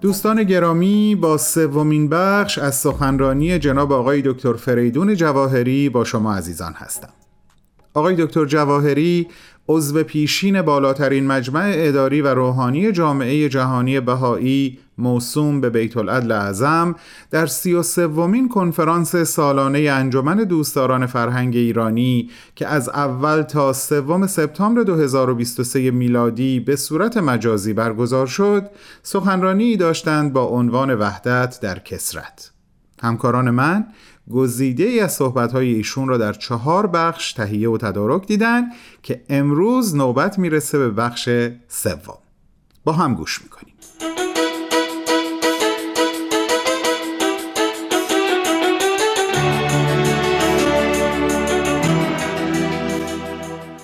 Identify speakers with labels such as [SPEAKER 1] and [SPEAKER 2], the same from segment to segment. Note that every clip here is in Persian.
[SPEAKER 1] دوستان گرامی با سومین بخش از سخنرانی جناب آقای دکتر فریدون جواهری با شما عزیزان هستم. آقای دکتر جواهری عضو پیشین بالاترین مجمع اداری و روحانی جامعه جهانی بهایی موسوم به بیت العدل اعظم در سی و سومین کنفرانس سالانه انجمن دوستداران فرهنگ ایرانی که از اول تا سوم سپتامبر 2023 میلادی به صورت مجازی برگزار شد سخنرانی داشتند با عنوان وحدت در کسرت. همکاران من گزیده ای از صحبتهای ایشون را در چهار بخش تهیه و تدارک دیدن که امروز نوبت می‌رسه به بخش سوم. با هم گوش می‌کنیم.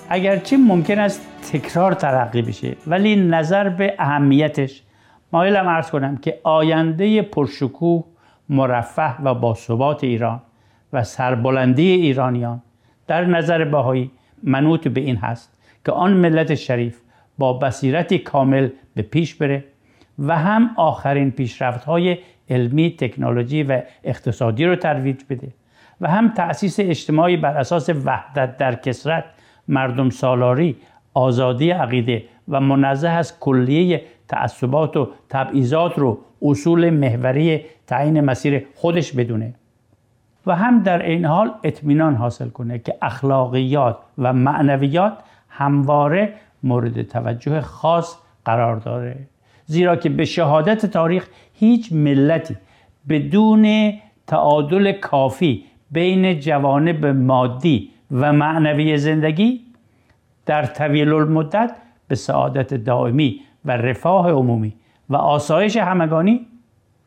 [SPEAKER 2] اگرچه ممکن است تکرار ترقی بشه ولی نظر به اهمیتش مایلم ارز کنم که آینده پرشکوه مرفه و باثبات ایران و سربلندی ایرانیان در نظر بهایی منوط به این هست که آن ملت شریف با بصیرتی کامل به پیش بره و هم آخرین پیشرفت های علمی تکنولوژی و اقتصادی رو ترویج بده و هم تأسیس اجتماعی بر اساس وحدت در کسرت مردم سالاری آزادی عقیده و منزه از کلیه تعصبات و تبعیضات رو اصول محوری تعیین مسیر خودش بدونه. و هم در این حال اطمینان حاصل کنه که اخلاقیات و معنویات همواره مورد توجه خاص قرار داره. زیرا که به شهادت تاریخ هیچ ملتی بدون تعادل کافی بین جوانب مادی و معنوی زندگی در طویل المدت به سعادت دائمی و رفاه عمومی و آسایش همگانی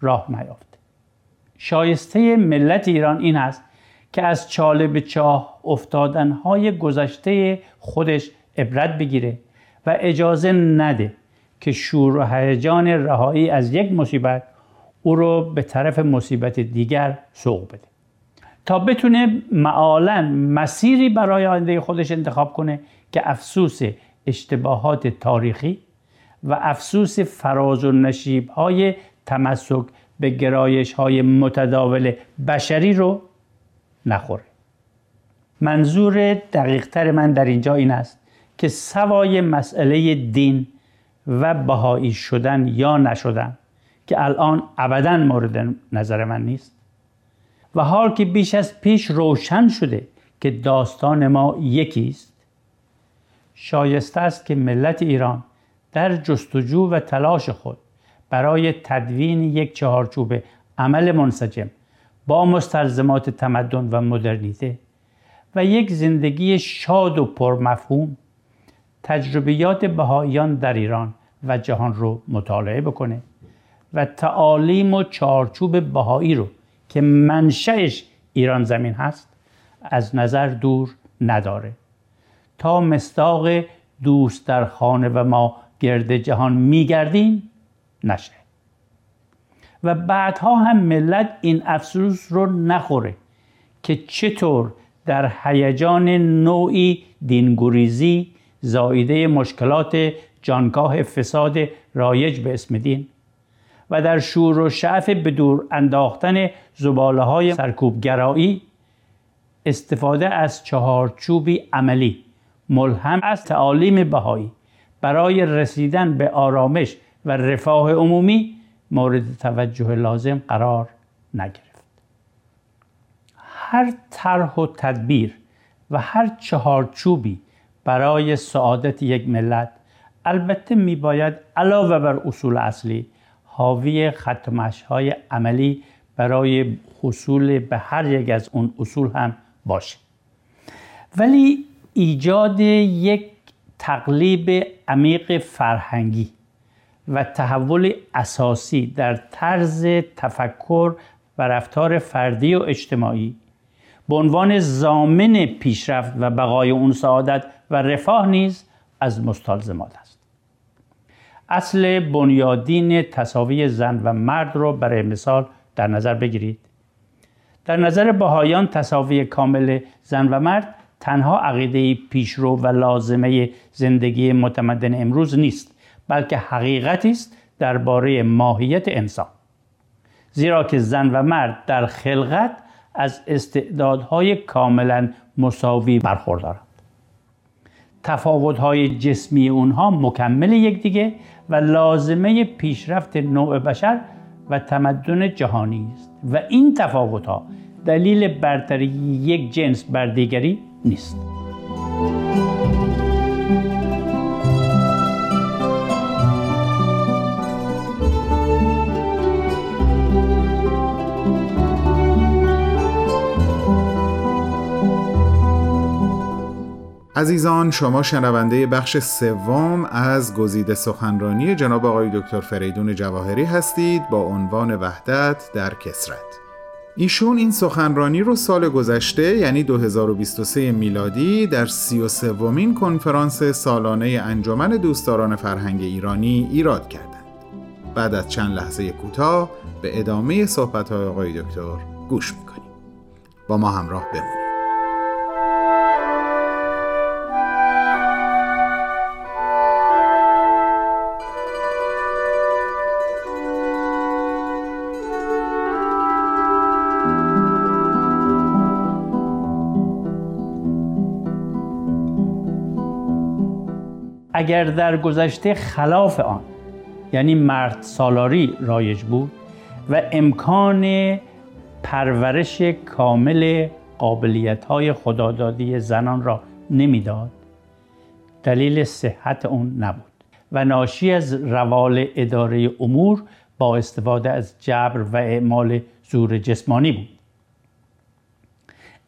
[SPEAKER 2] راه نیافت. شایسته ملت ایران این است که از چاله به چاه افتادنهای گذشته خودش عبرت بگیره و اجازه نده که شور و هیجان رهایی از یک مصیبت او رو به طرف مصیبت دیگر سوق بده. تا بتونه معالا مسیری برای آینده خودش انتخاب کنه که افسوس اشتباهات تاریخی و افسوس فراز و نشیب های تمسک به گرایش های متداول بشری رو نخوره. منظور دقیقتر من در اینجا این است که سوای مسئله دین و بهایی شدن یا نشدن که الان ابدا مورد نظر من نیست و حال که بیش از پیش روشن شده که داستان ما یکی است شایسته است که ملت ایران در جستجو و تلاش خود برای تدوین یک چهارچوب عمل منسجم با مستلزمات تمدن و مدرنیته و یک زندگی شاد و پرمفهوم تجربیات بهاییان در ایران و جهان رو مطالعه بکنه و تعالیم و چارچوب بهایی رو که منشأش ایران زمین هست از نظر دور نداره. تا مستاق دوست در خانه و ما گرد جهان میگردیم نشه. و بعدها هم ملت این افسوس رو نخوره که چطور در هیجان نوعی دینگوریزی زایده مشکلات جانکاه فساد رایج به اسم دین و در شور و شعف به دور انداختن زباله های سرکوبگرایی استفاده از چهارچوبی عملی ملهم از تعالیم بهایی. برای رسیدن به آرامش و رفاه عمومی مورد توجه لازم قرار نگرفت. هر طرح و تدبیر و هر چهارچوبی برای سعادت یک ملت البته می باید علاوه بر اصول اصلی حاوی ختمش های عملی برای حصول به هر یک از اون اصول هم باشه. ولی ایجاد یک تقلیب عمیق فرهنگی و تحول اساسی در طرز تفکر و رفتار فردی و اجتماعی. به عنوان زامن پیشرفت و بقای اون سعادت و رفاه نیز از مستلزمات است. اصل بنیادین تصاوی زن و مرد رو برای مثال در نظر بگیرید. در نظر بهایان تصاوی کامل زن و مرد تنها عقیده پیشرو و لازمه زندگی متمدن امروز نیست بلکه حقیقتی است درباره ماهیت انسان. زیرا که زن و مرد در خلقت از استعدادهای کاملا مساوی برخوردارند. تفاوتهای جسمی اونها مکمل یکدیگه و لازمه پیشرفت نوع بشر و تمدن جهانی است. و این تفاوتها دلیل برتری یک جنس بر دیگری نیست.
[SPEAKER 1] عزیزان شما شنونده بخش سوم از گزیده سخنرانی جناب آقای دکتر فریدون جواهری هستید با عنوان وحدت در کسرت. ایشون این سخنرانی رو سال گذشته یعنی 2023 میلادی در 33 ومین کنفرانس سالانه انجمن دوستداران فرهنگ ایرانی ایراد کردند. بعد از چند لحظه کوتاه به ادامه صحبت های آقای دکتر گوش می‌کنیم. با ما همراه بمونید.
[SPEAKER 2] اگر در گذشته خلاف آن یعنی مرد سالاری رایج بود و امکان پرورش کامل قابلیت های خدادادی زنان را نمی‌داد دلیل صحت اون نبود و ناشی از روال اداره امور با استفاده از جبر و اعمال زور جسمانی بود.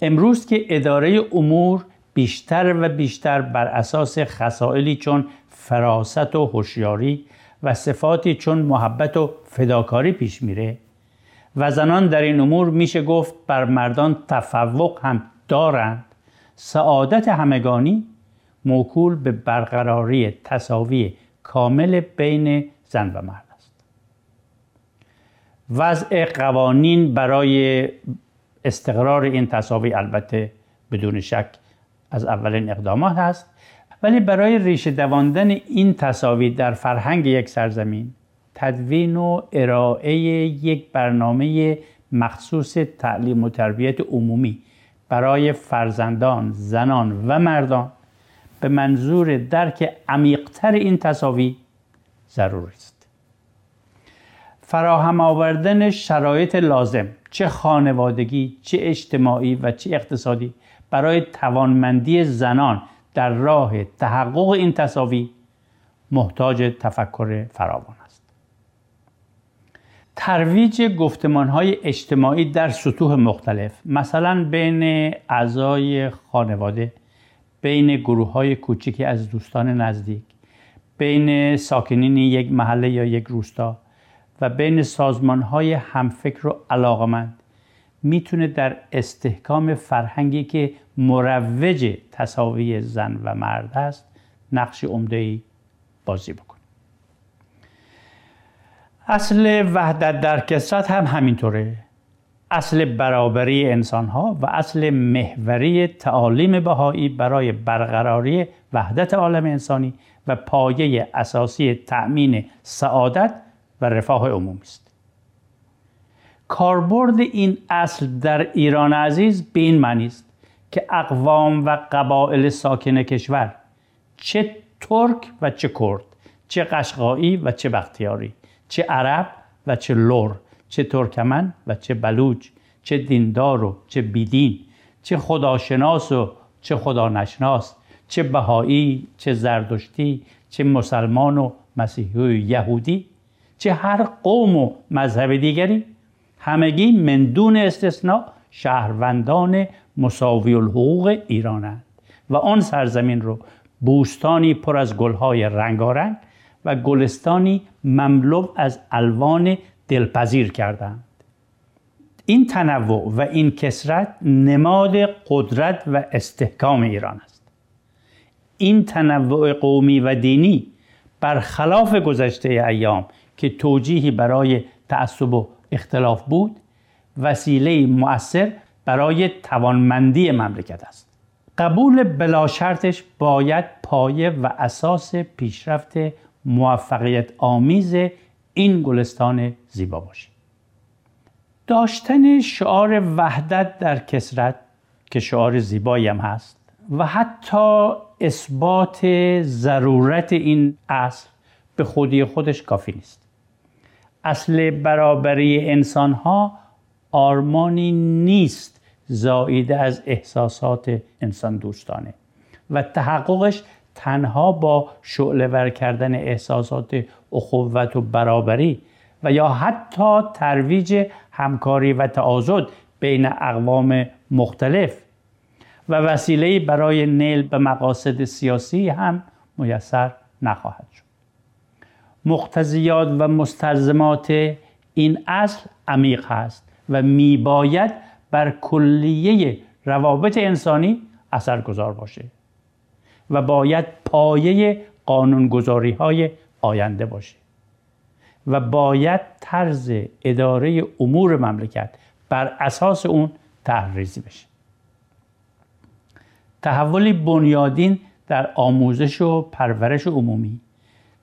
[SPEAKER 2] امروز که اداره امور بیشتر و بیشتر بر اساس خصائلی چون فراست و هوشیاری و صفاتی چون محبت و فداکاری پیش میره. و زنان در این امور میشه گفت بر مردان تفوق هم دارند. سعادت همگانی موکول به برقراری تصاوی کامل بین زن و مرد است. وضع قوانین برای استقرار این تصاوی البته بدون شک از اولین اقدامات هست ولی برای ریشه دواندن این تصاوی در فرهنگ یک سرزمین تدوین و ارائه یک برنامه مخصوص تعلیم و تربیت عمومی برای فرزندان، زنان و مردان به منظور درک عمیقتر این تصاوی ضروری است. فراهم آوردن شرایط لازم چه خانوادگی، چه اجتماعی و چه اقتصادی برای توانمندی زنان در راه تحقق این تصاوی محتاج تفکر فراوان است. ترویج گفتمان های اجتماعی در سطوح مختلف مثلا بین اعضای خانواده بین گروه های کوچکی از دوستان نزدیک بین ساکنین یک محله یا یک روستا و بین سازمان های همفکر و علاقمند می‌تونه در استحکام فرهنگی که مروج تصاوی زن و مرد است. نقش عمده بازی بکنه اصل وحدت در کسرت هم همینطوره. اصل برابری انسان ها و اصل محوری تعالیم بهایی برای برقراری وحدت عالم انسانی و پایه اساسی تأمین سعادت و رفاه عمومی است. کاربرد این اصل در ایران عزیز به این معنی است. که اقوام و قبایل ساکن کشور چه ترک و چه کرد چه قشقایی و چه بختیاری چه عرب و چه لور چه ترکمن و چه بلوچ چه دیندار و چه بیدین چه خداشناس و چه خدا نشناس چه بهایی چه زردشتی چه مسلمان و مسیحی و یهودی چه هر قوم و مذهب دیگری. همگی مندون استثناء شهروندان مساوی الحقوق ایرانند و آن سرزمین رو بوستانی پر از گلهای رنگارنگ و گلستانی مملو از الوان دلپذیر کردند. این تنوع و این کسرت نماد قدرت و استحکام ایران است. این تنوع قومی و دینی برخلاف گذشته ایام که توجیهی برای تعصب و اختلاف بود وسیله مؤثر برای توانمندی مملکت است. قبول بلا شرطش باید پایه و اساس پیشرفت موفقیت آمیز این گلستان زیبا باشه. داشتن شعار وحدت در کسرت که شعار زیبایی هم هست و حتی اثبات ضرورت این اصل به خودی خودش کافی نیست. اصل برابری انسان ها آرمانی نیست زاییده از احساسات انسان دوستانه و تحققش تنها با شعله کردن احساسات اخوت و برابری و یا حتی ترویج همکاری و تعاضد بین اقوام مختلف و وسیله برای نیل به مقاصد سیاسی هم میسر نخواهد شد. مقتضیات و مستلزمات این اصل عمیق هست و میباید بر کلیه روابط انسانی اثرگذار باشه و باید پایه قانونگذاری های آینده باشه و باید طرز اداره امور مملکت بر اساس اون تحریزی بشه. تحولی بنیادین در آموزش و پرورش عمومی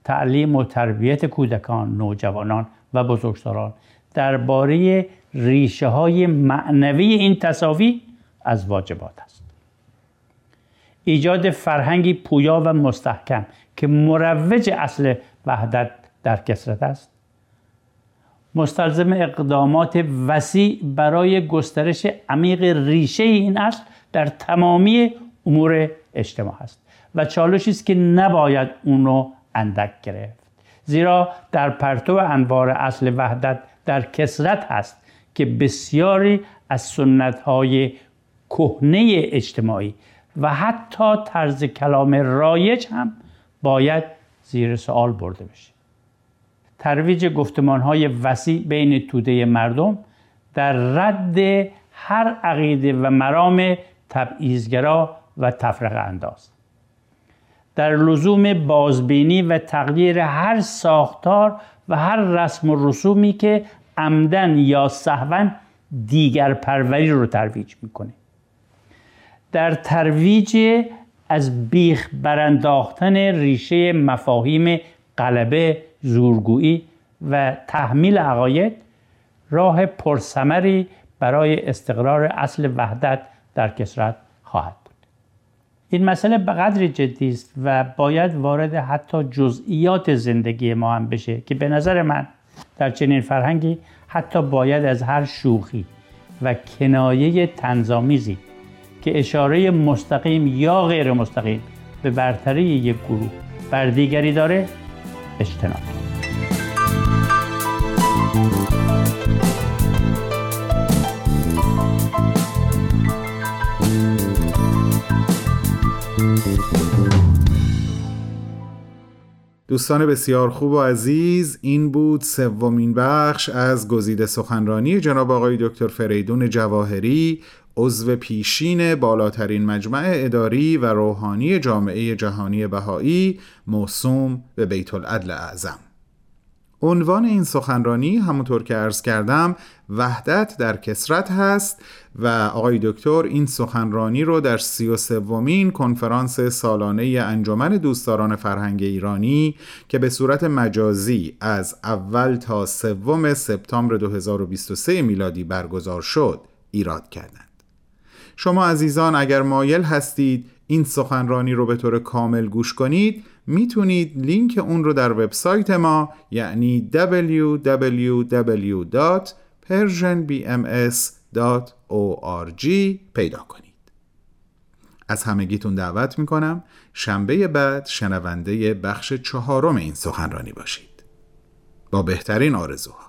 [SPEAKER 2] تعلیم و تربیت کودکان، نوجوانان و بزرگسالان درباره ریشه های معنوی این تصاوی از واجبات است. ایجاد فرهنگی پویا و مستحکم که مروج اصل وحدت در کسرت است مستلزم اقدامات وسیع برای گسترش عمیق ریشه این اصل در تمامی امور اجتماع است و چالشی است که نباید اونو اندک گرفت زیرا در پرتو انوار اصل وحدت در کسرت هست که بسیاری از سنت های کهنه اجتماعی و حتی طرز کلام رایج هم باید زیر سوال برده بشه. ترویج گفتمان های وسیع بین توده مردم در رد هر عقیده و مرام تبعیضگرا و تفرق انداز. در لزوم بازبینی و تغییر هر ساختار و هر رسم و رسومی که عمدن یا سهوا دیگر پروری رو ترویج می‌کنه. در ترویج از بیخ برانداختن ریشه مفاهیم قلبه زورگویی و تحمیل عقاید راه پرسمری برای استقرار اصل وحدت در کسرت خواهد بود. این مسئله به قدری جدی است و باید وارد حتی جزئیات زندگی ما هم بشه که به نظر من در چنین فرهنگی حتی باید از هر شوخی و کنایه تنظامیزی که اشاره مستقیم یا غیر مستقیم به برتری یک گروه بر دیگری داره اجتناب.
[SPEAKER 1] دوستان بسیار خوب و عزیز این بود سومین بخش از گزیده سخنرانی جناب آقای دکتر فریدون جواهری عضو پیشین بالاترین مجمع اداری و روحانی جامعه جهانی بهایی موسوم به بیت العدل اعظم. عنوان این سخنرانی همونطور که عرض کردم وحدت در کسرت هست و آقای دکتر این سخنرانی رو در سی و سومین کنفرانس سالانه انجمن دوستداران فرهنگ ایرانی که به صورت مجازی از اول تا سوم سپتامبر 2023 میلادی برگزار شد ایراد کردند. شما عزیزان اگر مایل هستید این سخنرانی رو به طور کامل گوش کنید می‌تونید لینک اون رو در وبسایت ما یعنی www.persianbms.org پیدا کنید. از همگیتون دعوت می‌کنم شنبه بعد شنونده بخش چهارم این سخنرانی باشید. با بهترین آرزوها.